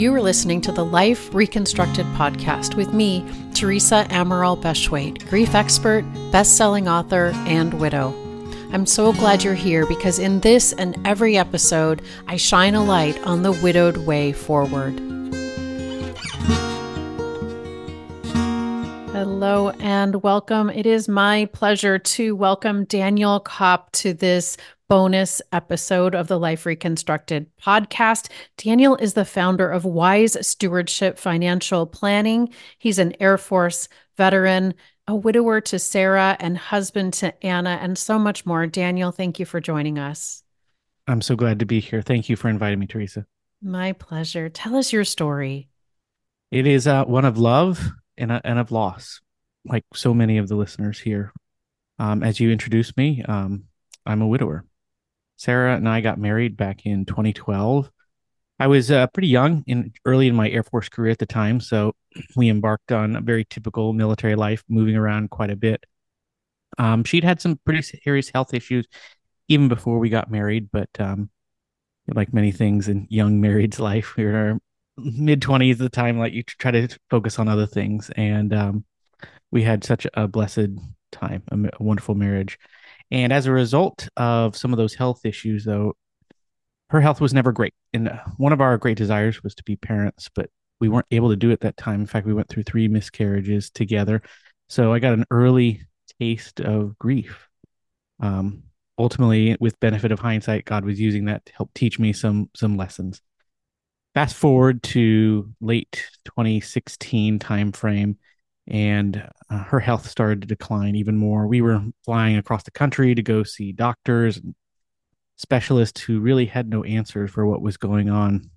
You are listening to the Life Reconstructed podcast with me, Teresa Amaral Beshwate, grief expert, best selling author, and widow. I'm so glad you're here because in this and every episode, I shine a light on the widowed way forward. Hello and welcome. It is my pleasure to welcome Daniel Kopp to this bonus episode of the Life Reconstructed podcast. Daniel is the founder of Wise Stewardship Financial Planning. He's an Air Force veteran, a widower to Sarah, and husband to Anna, and so much more. Daniel, thank you for joining us. I'm so glad to be here. Thank you for inviting me, Teresa. My pleasure. Tell us your story. It is uh, one of love and, and of loss, like so many of the listeners here. Um, as you introduced me, um, I'm a widower. Sarah and I got married back in 2012. I was uh, pretty young in early in my Air Force career at the time, so we embarked on a very typical military life, moving around quite a bit. Um, she'd had some pretty serious health issues even before we got married, but um, like many things in young married's life, we were in our mid 20s at the time, like you try to focus on other things. And um, we had such a blessed time, a wonderful marriage. And as a result of some of those health issues, though, her health was never great. And uh, one of our great desires was to be parents, but we weren't able to do it that time. In fact, we went through three miscarriages together. So I got an early taste of grief. Um, ultimately, with benefit of hindsight, God was using that to help teach me some some lessons. Fast forward to late 2016 timeframe, and uh, her health started to decline even more. We were flying across the country to go see doctors and specialists who really had no answers for what was going on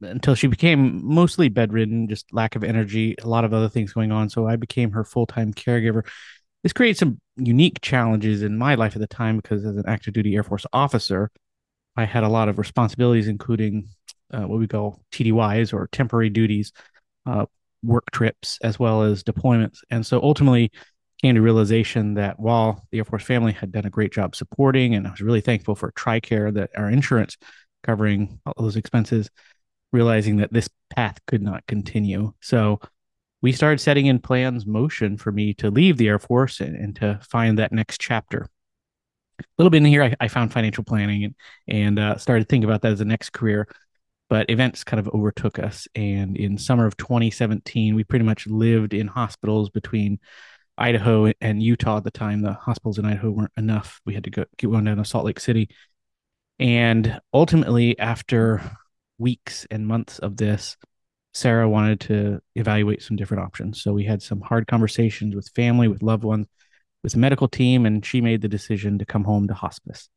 until she became mostly bedridden, just lack of energy, a lot of other things going on. So I became her full time caregiver. This created some unique challenges in my life at the time because as an active duty Air Force officer, I had a lot of responsibilities, including uh, what we call TDYs or temporary duties, uh, work trips as well as deployments. And so ultimately came to realization that while the Air Force family had done a great job supporting, and I was really thankful for TRICARE that our insurance covering all those expenses, realizing that this path could not continue. So we started setting in plans motion for me to leave the Air Force and, and to find that next chapter. A little bit in here, I, I found financial planning and, and uh, started thinking about that as a next career but events kind of overtook us. And in summer of 2017, we pretty much lived in hospitals between Idaho and Utah at the time. The hospitals in Idaho weren't enough. We had to go get one down to Salt Lake City. And ultimately, after weeks and months of this, Sarah wanted to evaluate some different options. So we had some hard conversations with family, with loved ones, with the medical team, and she made the decision to come home to hospice.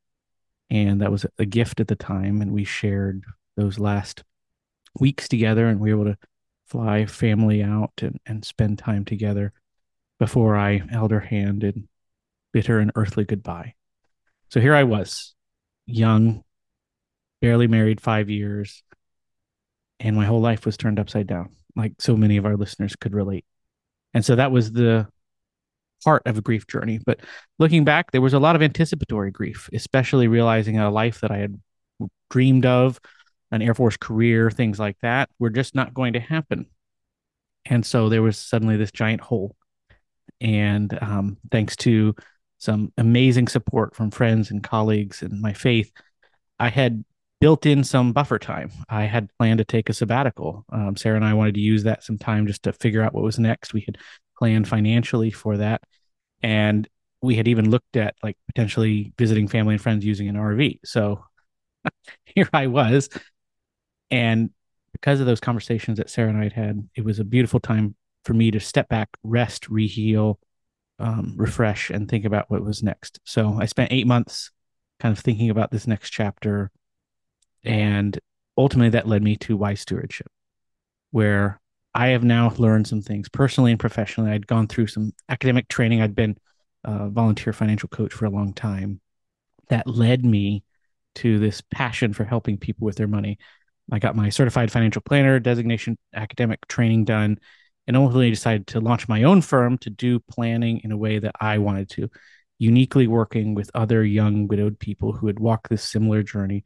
And that was a gift at the time. And we shared those last weeks together and we were able to fly family out and, and spend time together before I held her hand and bid her an earthly goodbye. So here I was, young, barely married five years, and my whole life was turned upside down, like so many of our listeners could relate. And so that was the part of a grief journey. But looking back, there was a lot of anticipatory grief, especially realizing a life that I had dreamed of an Air Force career, things like that, were just not going to happen. And so there was suddenly this giant hole. And um, thanks to some amazing support from friends and colleagues and my faith, I had built in some buffer time. I had planned to take a sabbatical. Um, Sarah and I wanted to use that some time just to figure out what was next. We had planned financially for that. And we had even looked at like potentially visiting family and friends using an RV. So here I was and because of those conversations that Sarah and I had had, it was a beautiful time for me to step back, rest, reheal, um, refresh, and think about what was next. So I spent eight months kind of thinking about this next chapter. And ultimately, that led me to Wise Stewardship, where I have now learned some things personally and professionally. I'd gone through some academic training, I'd been a volunteer financial coach for a long time. That led me to this passion for helping people with their money. I got my certified financial planner designation academic training done and ultimately decided to launch my own firm to do planning in a way that I wanted to, uniquely working with other young widowed people who had walked this similar journey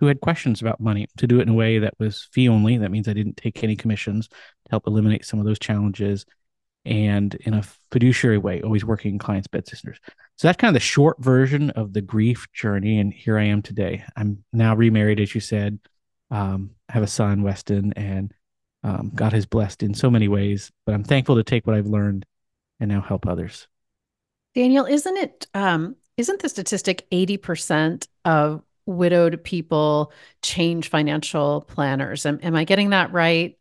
who had questions about money to do it in a way that was fee only. That means I didn't take any commissions to help eliminate some of those challenges and in a fiduciary way, always working in clients' bed sisters. So that's kind of the short version of the grief journey. And here I am today. I'm now remarried, as you said. Um, I have a son, Weston, and um, God has blessed in so many ways. But I'm thankful to take what I've learned and now help others. Daniel, isn't it? Um, isn't the statistic eighty percent of widowed people change financial planners? Am, am I getting that right?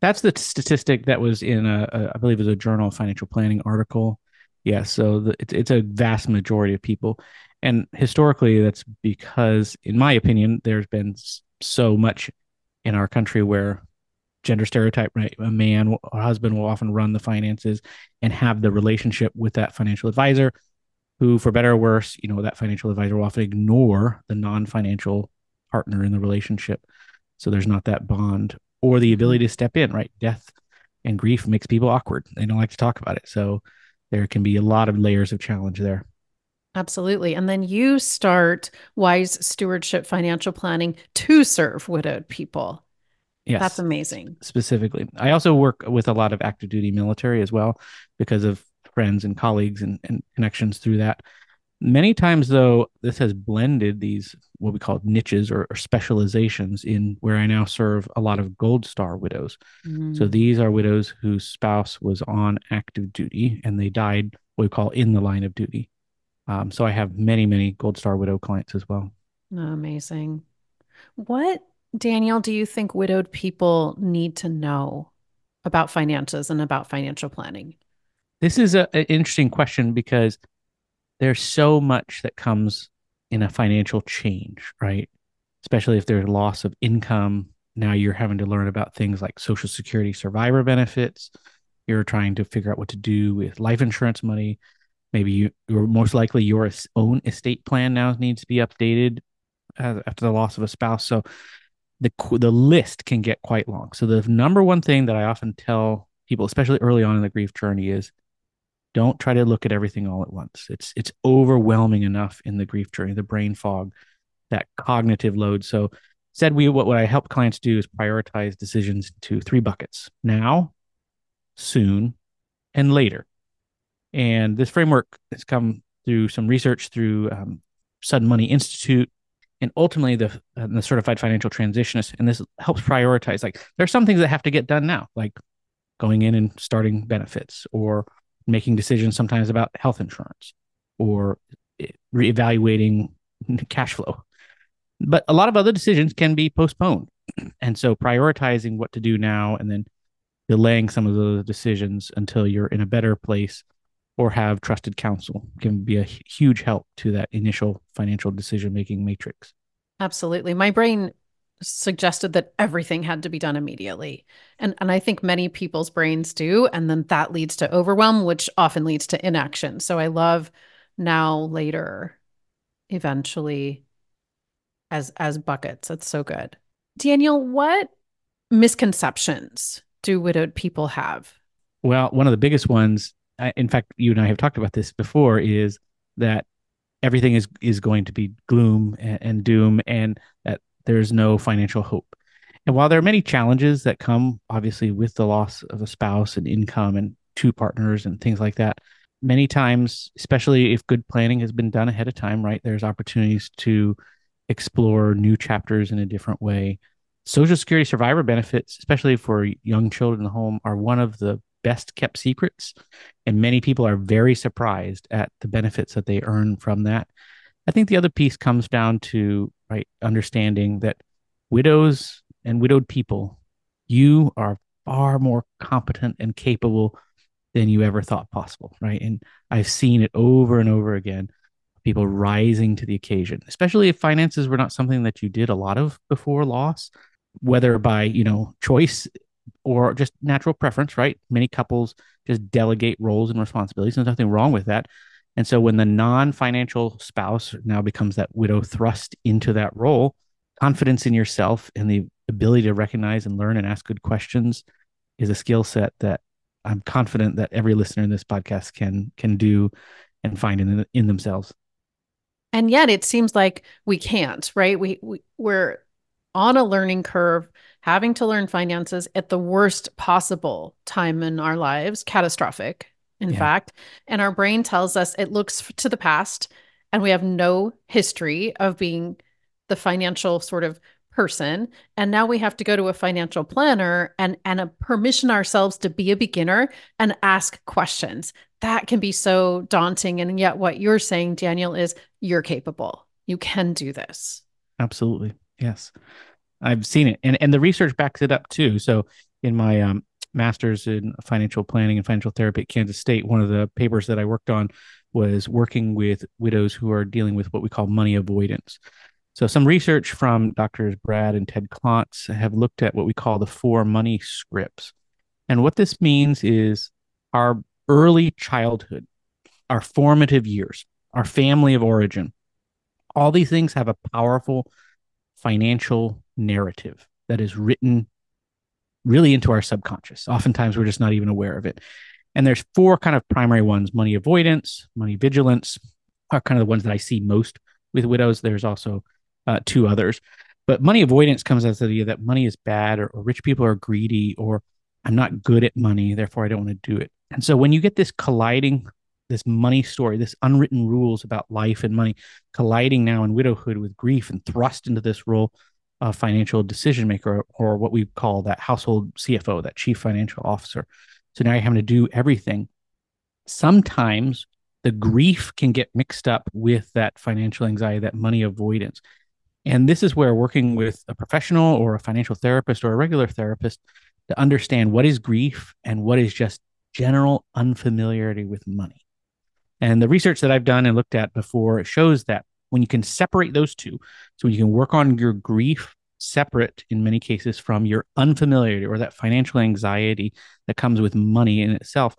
That's the statistic that was in a, a I believe it was a Journal of Financial Planning article. Yeah, so the, it's it's a vast majority of people, and historically, that's because, in my opinion, there's been so much in our country where gender stereotype, right? A man or husband will often run the finances and have the relationship with that financial advisor, who, for better or worse, you know, that financial advisor will often ignore the non-financial partner in the relationship. So there's not that bond or the mm-hmm. ability to step in, right? Death and grief makes people awkward. They don't like to talk about it. So there can be a lot of layers of challenge there. Absolutely. And then you start Wise Stewardship Financial Planning to serve widowed people. Yes. That's amazing. Specifically. I also work with a lot of active duty military as well because of friends and colleagues and, and connections through that. Many times, though, this has blended these what we call niches or, or specializations in where I now serve a lot of Gold Star widows. Mm. So these are widows whose spouse was on active duty and they died what we call in the line of duty. Um, so I have many, many Gold Star widow clients as well. Amazing. What, Daniel, do you think widowed people need to know about finances and about financial planning? This is an interesting question because there's so much that comes in a financial change, right? Especially if there's loss of income. Now you're having to learn about things like Social Security survivor benefits. You're trying to figure out what to do with life insurance money. Maybe you, or most likely your own estate plan now needs to be updated after the loss of a spouse. So the the list can get quite long. So the number one thing that I often tell people, especially early on in the grief journey, is don't try to look at everything all at once. It's it's overwhelming enough in the grief journey, the brain fog, that cognitive load. So said we what, what I help clients do is prioritize decisions to three buckets. Now, soon, and later. And this framework has come through some research through um, Sudden Money Institute and ultimately the uh, the certified financial transitionist and this helps prioritize like there's some things that have to get done now like going in and starting benefits or making decisions sometimes about health insurance or reevaluating cash flow. But a lot of other decisions can be postponed. And so prioritizing what to do now and then delaying some of those decisions until you're in a better place or have trusted counsel can be a huge help to that initial financial decision making matrix. Absolutely. My brain suggested that everything had to be done immediately. And and I think many people's brains do and then that leads to overwhelm which often leads to inaction. So I love now later eventually as as buckets. That's so good. Daniel, what misconceptions do widowed people have? Well, one of the biggest ones, in fact, you and I have talked about this before, is that everything is is going to be gloom and, and doom, and that there's no financial hope. And while there are many challenges that come, obviously, with the loss of a spouse and income and two partners and things like that, many times, especially if good planning has been done ahead of time, right, there's opportunities to explore new chapters in a different way. Social Security survivor benefits, especially for young children in the home, are one of the best kept secrets. And many people are very surprised at the benefits that they earn from that. I think the other piece comes down to right understanding that widows and widowed people, you are far more competent and capable than you ever thought possible, right? And I've seen it over and over again people rising to the occasion, especially if finances were not something that you did a lot of before loss, whether by, you know, choice or just natural preference, right? Many couples just delegate roles and responsibilities. There's nothing wrong with that. And so when the non financial spouse now becomes that widow thrust into that role, confidence in yourself and the ability to recognize and learn and ask good questions is a skill set that I'm confident that every listener in this podcast can can do and find in in themselves. And yet it seems like we can't, right? We, we we're on a learning curve, having to learn finances at the worst possible time in our lives, catastrophic, in yeah. fact. And our brain tells us it looks to the past and we have no history of being the financial sort of person. And now we have to go to a financial planner and and a permission ourselves to be a beginner and ask questions. That can be so daunting. And yet what you're saying daniel is you're capable. You can do this. Absolutely. Yes i've seen it. And and the research backs it up too. So in my um, master's in financial planning and financial therapy at kansas state one of the papers that i worked on was working with widows who are dealing with what we call money avoidance. So, some research from Doctors Brad and Ted Klontz have looked at what we call the four money scripts. And what this means is our early childhood, our formative years, our family of origin, all these things have a powerful financial narrative that is written really into our subconscious. Oftentimes, we're just not even aware of it. And there's four kind of primary ones money avoidance, money vigilance are kind of the ones that I see most with widows. There's also uh, two others. But money avoidance comes as the idea that money is bad or, or rich people are greedy or I'm not good at money, therefore I don't want to do it. And so when you get this colliding, this money story, this unwritten rules about life and money colliding now in widowhood with grief and thrust into this role of financial decision maker or what we call that household CFO, that chief financial officer. So now you're having to do everything. Sometimes the grief can get mixed up with that financial anxiety, that money avoidance. And this is where working with a professional or a financial therapist or a regular therapist to understand what is grief and what is just general unfamiliarity with money. And the research that I've done and looked at before shows that when you can separate those two, so you can work on your grief separate in many cases from your unfamiliarity or that financial anxiety that comes with money in itself,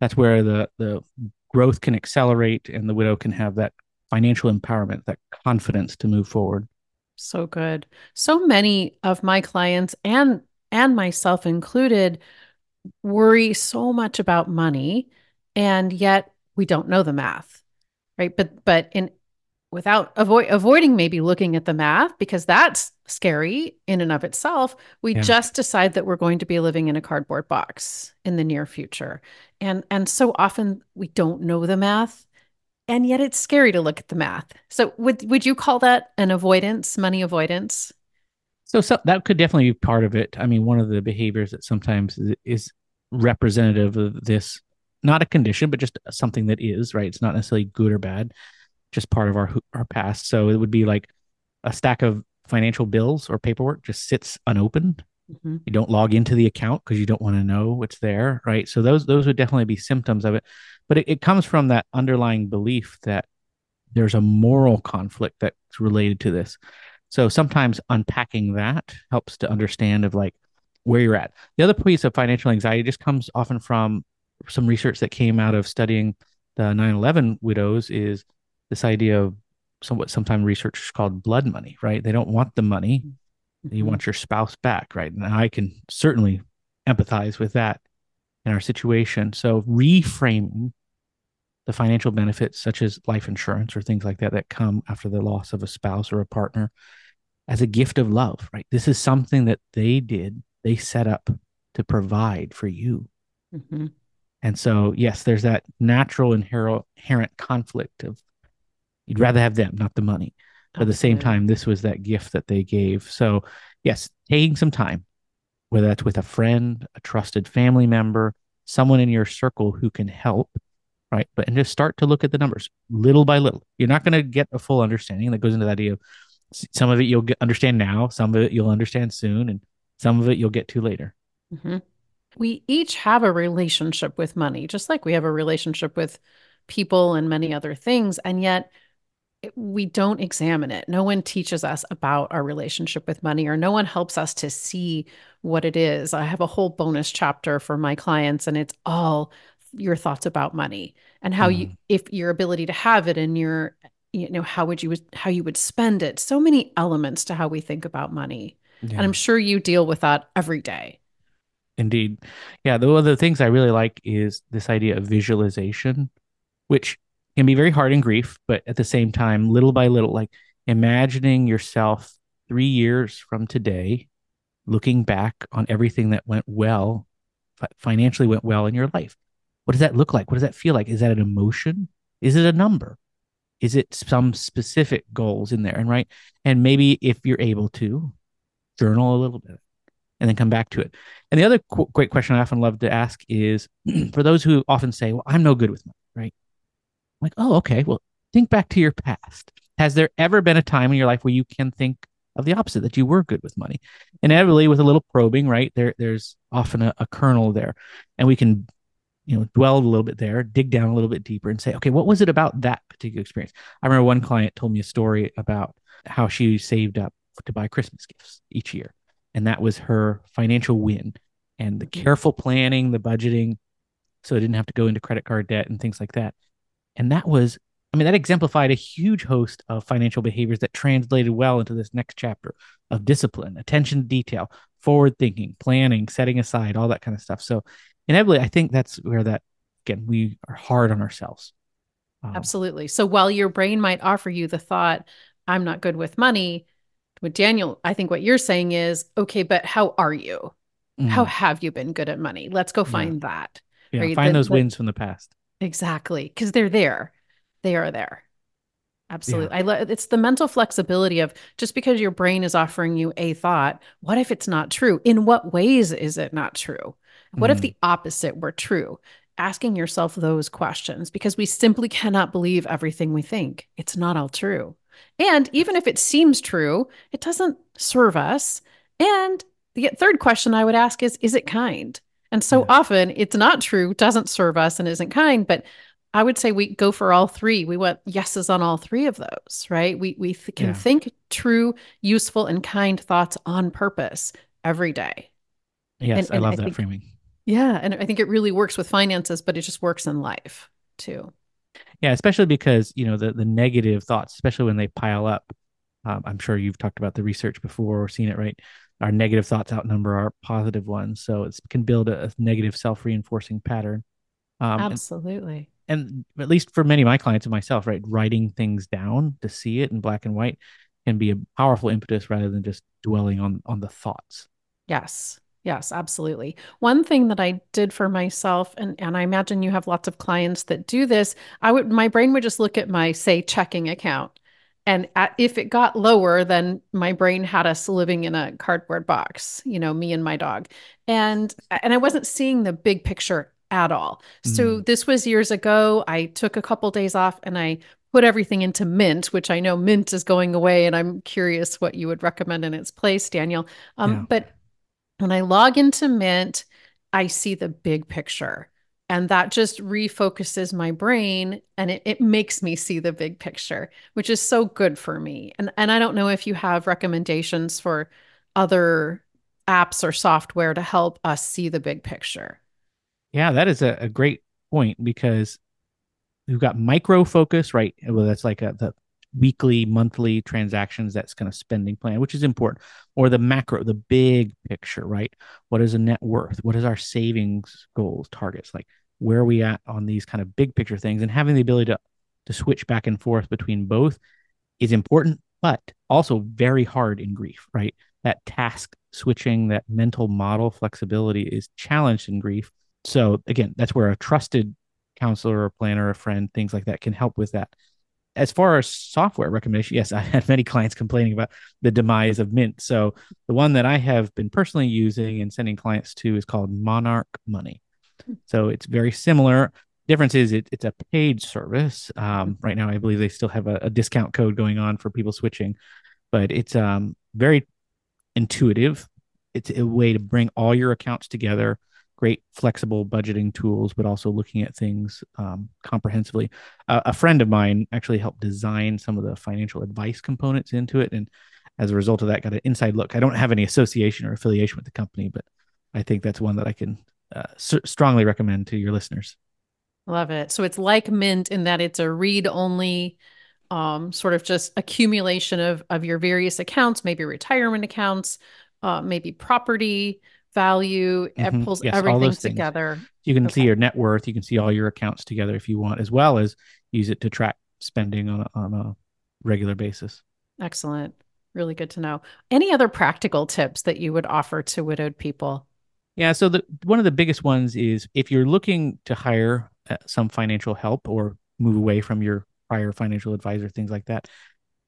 that's where the the growth can accelerate and the widow can have that financial empowerment, that confidence to move forward. So good. So many of my clients and and myself included worry so much about money and yet we don't know the math. Right? But but in without avoid avoiding maybe looking at the math because that's scary in and of itself we yeah. just decide that we're going to be living in a cardboard box in the near future and and so often we don't know the math and yet it's scary to look at the math. So would would you call that an avoidance, money avoidance? So, so that could definitely be part of it. I mean, one of the behaviors that sometimes is, is representative of this, not a condition, but just something that is right. It's not necessarily good or bad, just part of our our past. So it would be like a stack of financial bills or paperwork just sits unopened. Mm-hmm. You don't log into the account because you don't want to know what's there, right? So those those would definitely be symptoms of it but it, it comes from that underlying belief that there's a moral conflict that's related to this. So sometimes unpacking that helps to understand of like where you're at. The other piece of financial anxiety just comes often from some research that came out of studying the 9/11 widows is this idea of somewhat sometimes research is called blood money, right? They don't want the money. Mm-hmm. You want your spouse back, right? And I can certainly empathize with that in our situation. So reframing the financial benefits such as life insurance or things like that that come after the loss of a spouse or a partner as a gift of love right this is something that they did they set up to provide for you mm-hmm. and so yes there's that natural inherent conflict of you'd rather have them not the money but at the same time this was that gift that they gave so yes taking some time whether that's with a friend a trusted family member someone in your circle who can help right? But and just start to look at the numbers little by little. You're not going to get a full understanding that goes into that idea of some of it you'll get, understand now, some of it you'll understand soon, and some of it you'll get to later. Mm-hmm. We each have a relationship with money, just like we have a relationship with people and many other things. And yet, we don't examine it. No one teaches us about our relationship with money, or no one helps us to see what it is. I have a whole bonus chapter for my clients, and it's all your thoughts about money and how mm. you if your ability to have it and your you know how would you how you would spend it so many elements to how we think about money yeah. and i'm sure you deal with that every day indeed yeah the, one of the things i really like is this idea of visualization which can be very hard in grief, but at the same time, little by little, like imagining yourself three years from today, looking back on everything that went well, financially went well in your life. What does that look like? What does that feel like? Is that an emotion? Is it a number? Is it some specific goals in there? And right. And maybe if you're able to journal a little bit and then come back to it. And the other qu- great question I often love to ask is for those who often say, well, I'm no good with money, like, oh, okay. Well, think back to your past. Has there ever been a time in your life where you can think of the opposite, that you were good with money? Inevitably, with a little probing, right? There, there's often a, a kernel there. And we can you know dwell a little bit there dig down a little bit deeper and say okay what was it about that particular experience i remember one client told me a story about how she saved up to buy christmas gifts each year and that was her financial win and the mm-hmm. careful planning the budgeting so it didn't have to go into credit card debt and things like that and that was i mean that exemplified a huge host of financial behaviors that translated well into this next chapter of discipline attention to detail forward thinking planning setting aside all that kind of stuff so inevitably, I think that's where that again we are hard on ourselves. Um, Absolutely. So while your brain might offer you the thought, "I'm not good with money," with Daniel, I think what you're saying is, okay, but how are you? Mm. How have you been good at money? Let's go find yeah. that. Yeah, right? find the, those the, wins from the past. Exactly, because they're there. They are there. Absolutely. Yeah. I love it's the mental flexibility of just because your brain is offering you a thought, what if it's not true? In what ways is it not true? What mm. if the opposite were true? Asking yourself those questions because we simply cannot believe everything we think. It's not all true. And even if it seems true, it doesn't serve us. And the third question I would ask is Is it kind? And so yeah. often it's not true, doesn't serve us, and isn't kind. But I would say we go for all three. We want yeses on all three of those, right? We we th- can yeah. think true, useful, and kind thoughts on purpose every day. Yes, and, and I love I that think, framing. Yeah. And I think it really works with finances, but it just works in life too. Yeah, especially because, you know, the, the negative thoughts, especially when they pile up. Um, I'm sure you've talked about the research before or seen it, right? Our negative thoughts outnumber our positive ones. So it can build a, a negative self reinforcing pattern. Um, Absolutely. And, and at least for many of my clients and myself, right, writing things down to see it in black and white can be a powerful impetus rather than just dwelling on on the thoughts. Yes. Yes, absolutely. One thing that I did for myself, and, and I imagine you have lots of clients that do this, I would my brain would just look at my say checking account. And at, if it got lower, then my brain had us living in a cardboard box, you know, me and my dog. And and I wasn't seeing the big picture at all. Mm. So this was years ago. I took a couple days off and I put everything into Mint, which I know Mint is going away, and I'm curious what you would recommend in its place, Daniel. Um, yeah. But when I log into Mint, I see the big picture. And that just refocuses my brain and it, it makes me see the big picture, which is so good for me. And, and I don't know if you have recommendations for other apps or software to help us see the big picture. Yeah, that is a, a great point because we've got micro focus, right? Well, that's like a, the weekly, monthly transactions, that's kind of spending plan, which is important, or the macro, the big picture, right? What is a net worth? What is our savings goals, targets? Like where are we at on these kind of big picture things? And having the ability to to switch back and forth between both is important, but also very hard in grief, right? That task switching, that mental model flexibility is challenged in grief. So again, that's where a trusted counselor or planner, a friend, things like that can help with that as far as software recommendation, yes, I had many clients complaining about the demise of Mint. So the one that I have been personally using and sending clients to is called Monarch Money. So it's very similar. Difference is it, it's a paid service. Um, right now, I believe they still have a, a, discount code going on for people switching, but it's um, very intuitive. It's a way to bring all your accounts together great flexible budgeting tools, but also looking at things um, comprehensively. Uh, a friend of mine actually helped design some of the financial advice components into it, and as a result of that, got an inside look. I don't have any association or affiliation with the company, but I think that's one that I can uh, strongly recommend to your listeners. Love it. So it's like Mint in that it's a read only um, sort of just accumulation of of your various accounts, maybe retirement accounts, uh, maybe property, value, it Mhm. pulls Yes, everything together. You can see your net worth. You can see all your accounts together if you want, as well as use it to track spending on a, on a regular basis. Excellent. Really good to know. Any other practical tips that you would offer to widowed people? Yeah. So the one of the biggest ones is if you're looking to hire uh, some financial help or move away from your prior financial advisor, things like that,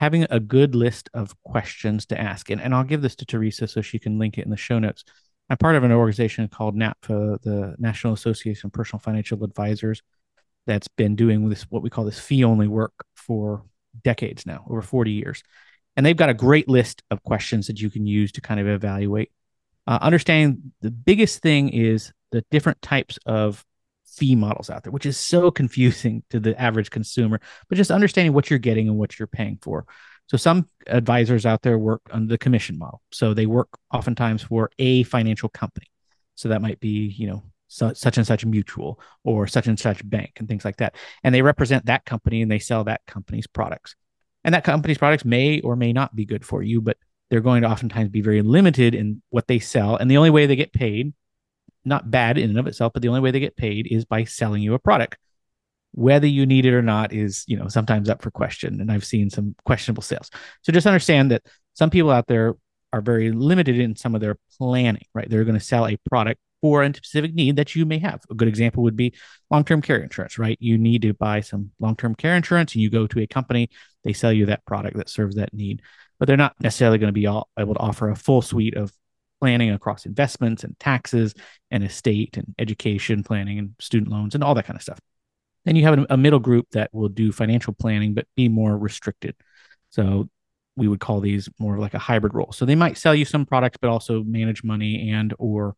having a good list of questions to ask. And, and I'll give this to Teresa so she can link it in the show notes. I'm part of an organization called NAPFA, the National Association of Personal Financial Advisors, that's been doing this, what we call this fee only work for decades now, over 40 years. And they've got a great list of questions that you can use to kind of evaluate. Uh, understanding the biggest thing is the different types of fee models out there, which is so confusing to the average consumer, but just understanding what you're getting and what you're paying for. So some advisors out there work on the commission model. So they work oftentimes for a financial company. So that might be, you know, such and such mutual or such and such bank and things like that. And they represent that company and they sell that company's products. And that company's products may or may not be good for you, but they're going to oftentimes be very limited in what they sell. And the only way they get paid, not bad in and of itself, but the only way they get paid is by selling you a product. Whether you need it or not is, you know, sometimes up for question. And I've seen some questionable sales. So just understand that some people out there are very limited in some of their planning, right? They're going to sell a product for a specific need that you may have. A good example would be long term care insurance, right? You need to buy some long term care insurance and you go to a company, they sell you that product that serves that need, but they're not necessarily going to be able to offer a full suite of planning across investments and taxes and estate and education planning and student loans and all that kind of stuff. Then you have a, a middle group that will do financial planning, but be more restricted. So we would call these more like a hybrid role. So they might sell you some products, but also manage money and or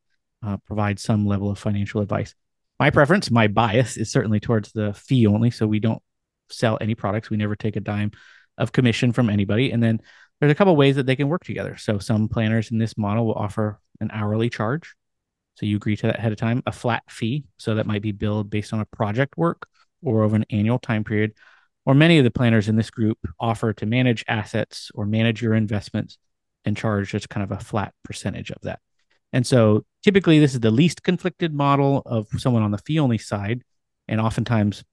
uh, provide some level of financial advice. My preference, my bias is certainly towards the fee only. So we don't sell any products. We never take a dime of commission from anybody. And then there's a couple ways that they can work together. So some planners in this model will offer an hourly charge. So you agree to that ahead of time, a flat fee. So that might be billed based on a project work or over an annual time period. Or many of the planners in this group offer to manage assets or manage your investments and charge just kind of a flat percentage of that. And so typically this is the least conflicted model of someone on the fee only side. And oftentimes,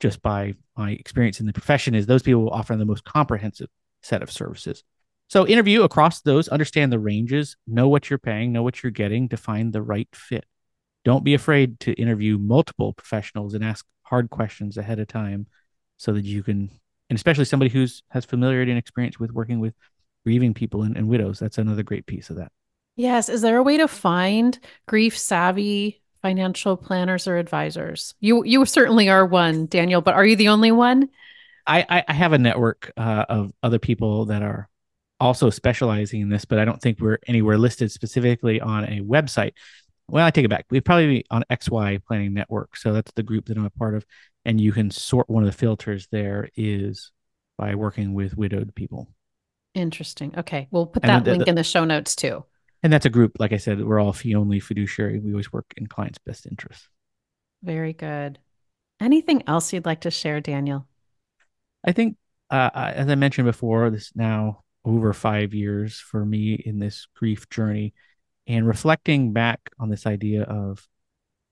just by my experience in the profession, is those people will offer the most comprehensive set of services. So interview across those, understand the ranges, know what you're paying, know what you're getting to find the right fit. Don't be afraid to interview multiple professionals and ask hard questions ahead of time so that you can, and especially somebody who's has familiarity and experience with working with grieving people and, and widows. That's another great piece of that. Yes. Is there a way to find grief savvy financial planners or advisors? You you certainly are one, Daniel, but are you the only one? I, I have a network uh, of other people that are also specializing in this, but I don't think we're anywhere listed specifically on a website. Well, I take it back. We'd probably be on XY Planning Network. So that's the group that I'm a part of. And you can sort one of the filters there is by working with widowed people. Interesting. Okay. We'll put that the, link the, in the show notes too. And that's a group, like I said, we're all fee only fiduciary. We always work in clients' best interests. Very good. Anything else you'd like to share, Daniel? I think, uh, as I mentioned before, this now over five years for me in this grief journey and reflecting back on this idea of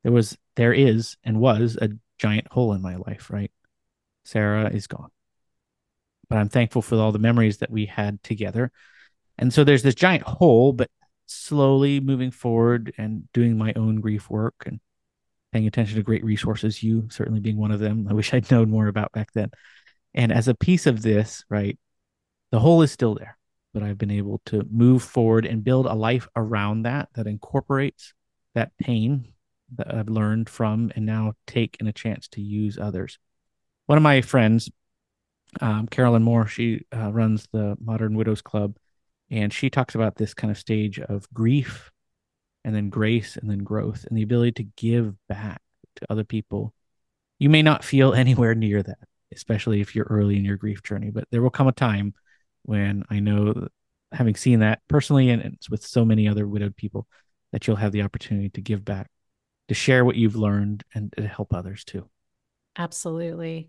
there was, there is, and was a giant hole in my life, right? Sarah is gone. But I'm thankful for all the memories that we had together. And so there's this giant hole, but slowly moving forward and doing my own grief work and paying attention to great resources, you certainly being one of them. I wish I'd known more about back then. And as a piece of this, right, the hole is still there, but I've been able to move forward and build a life around that that incorporates that pain that I've learned from and now take in a chance to use others. One of my friends, um, Carolyn Moore, she uh, runs the Modern Widows Club and she talks about this kind of stage of grief and then grace and then growth and the ability to give back to other people. You may not feel anywhere near that, especially if you're early in your grief journey, but there will come a time when I know, having seen that personally and, and with so many other widowed people, that you'll have the opportunity to give back, to share what you've learned, and to help others too. Absolutely.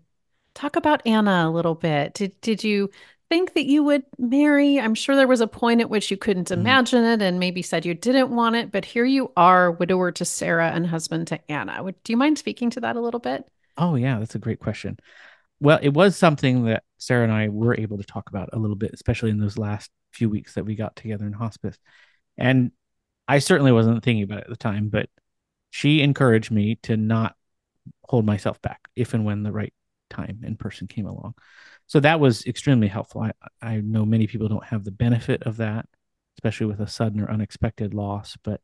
Talk about Anna a little bit. Did did you think that you would marry? I'm sure there was a point at which you couldn't Mhm. imagine it and maybe said you didn't want it, but here you are, widower to Sarah and husband to Anna. Would, do you mind speaking to that a little bit? Oh, yeah, that's a great question. Well, it was something that Sarah and I were able to talk about a little bit, especially in those last few weeks that we got together in hospice. And I certainly wasn't thinking about it at the time, but she encouraged me to not hold myself back if and when the right time and person came along. So that was extremely helpful. I, I know many people don't have the benefit of that, especially with a sudden or unexpected loss, but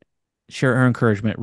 sure, her encouragement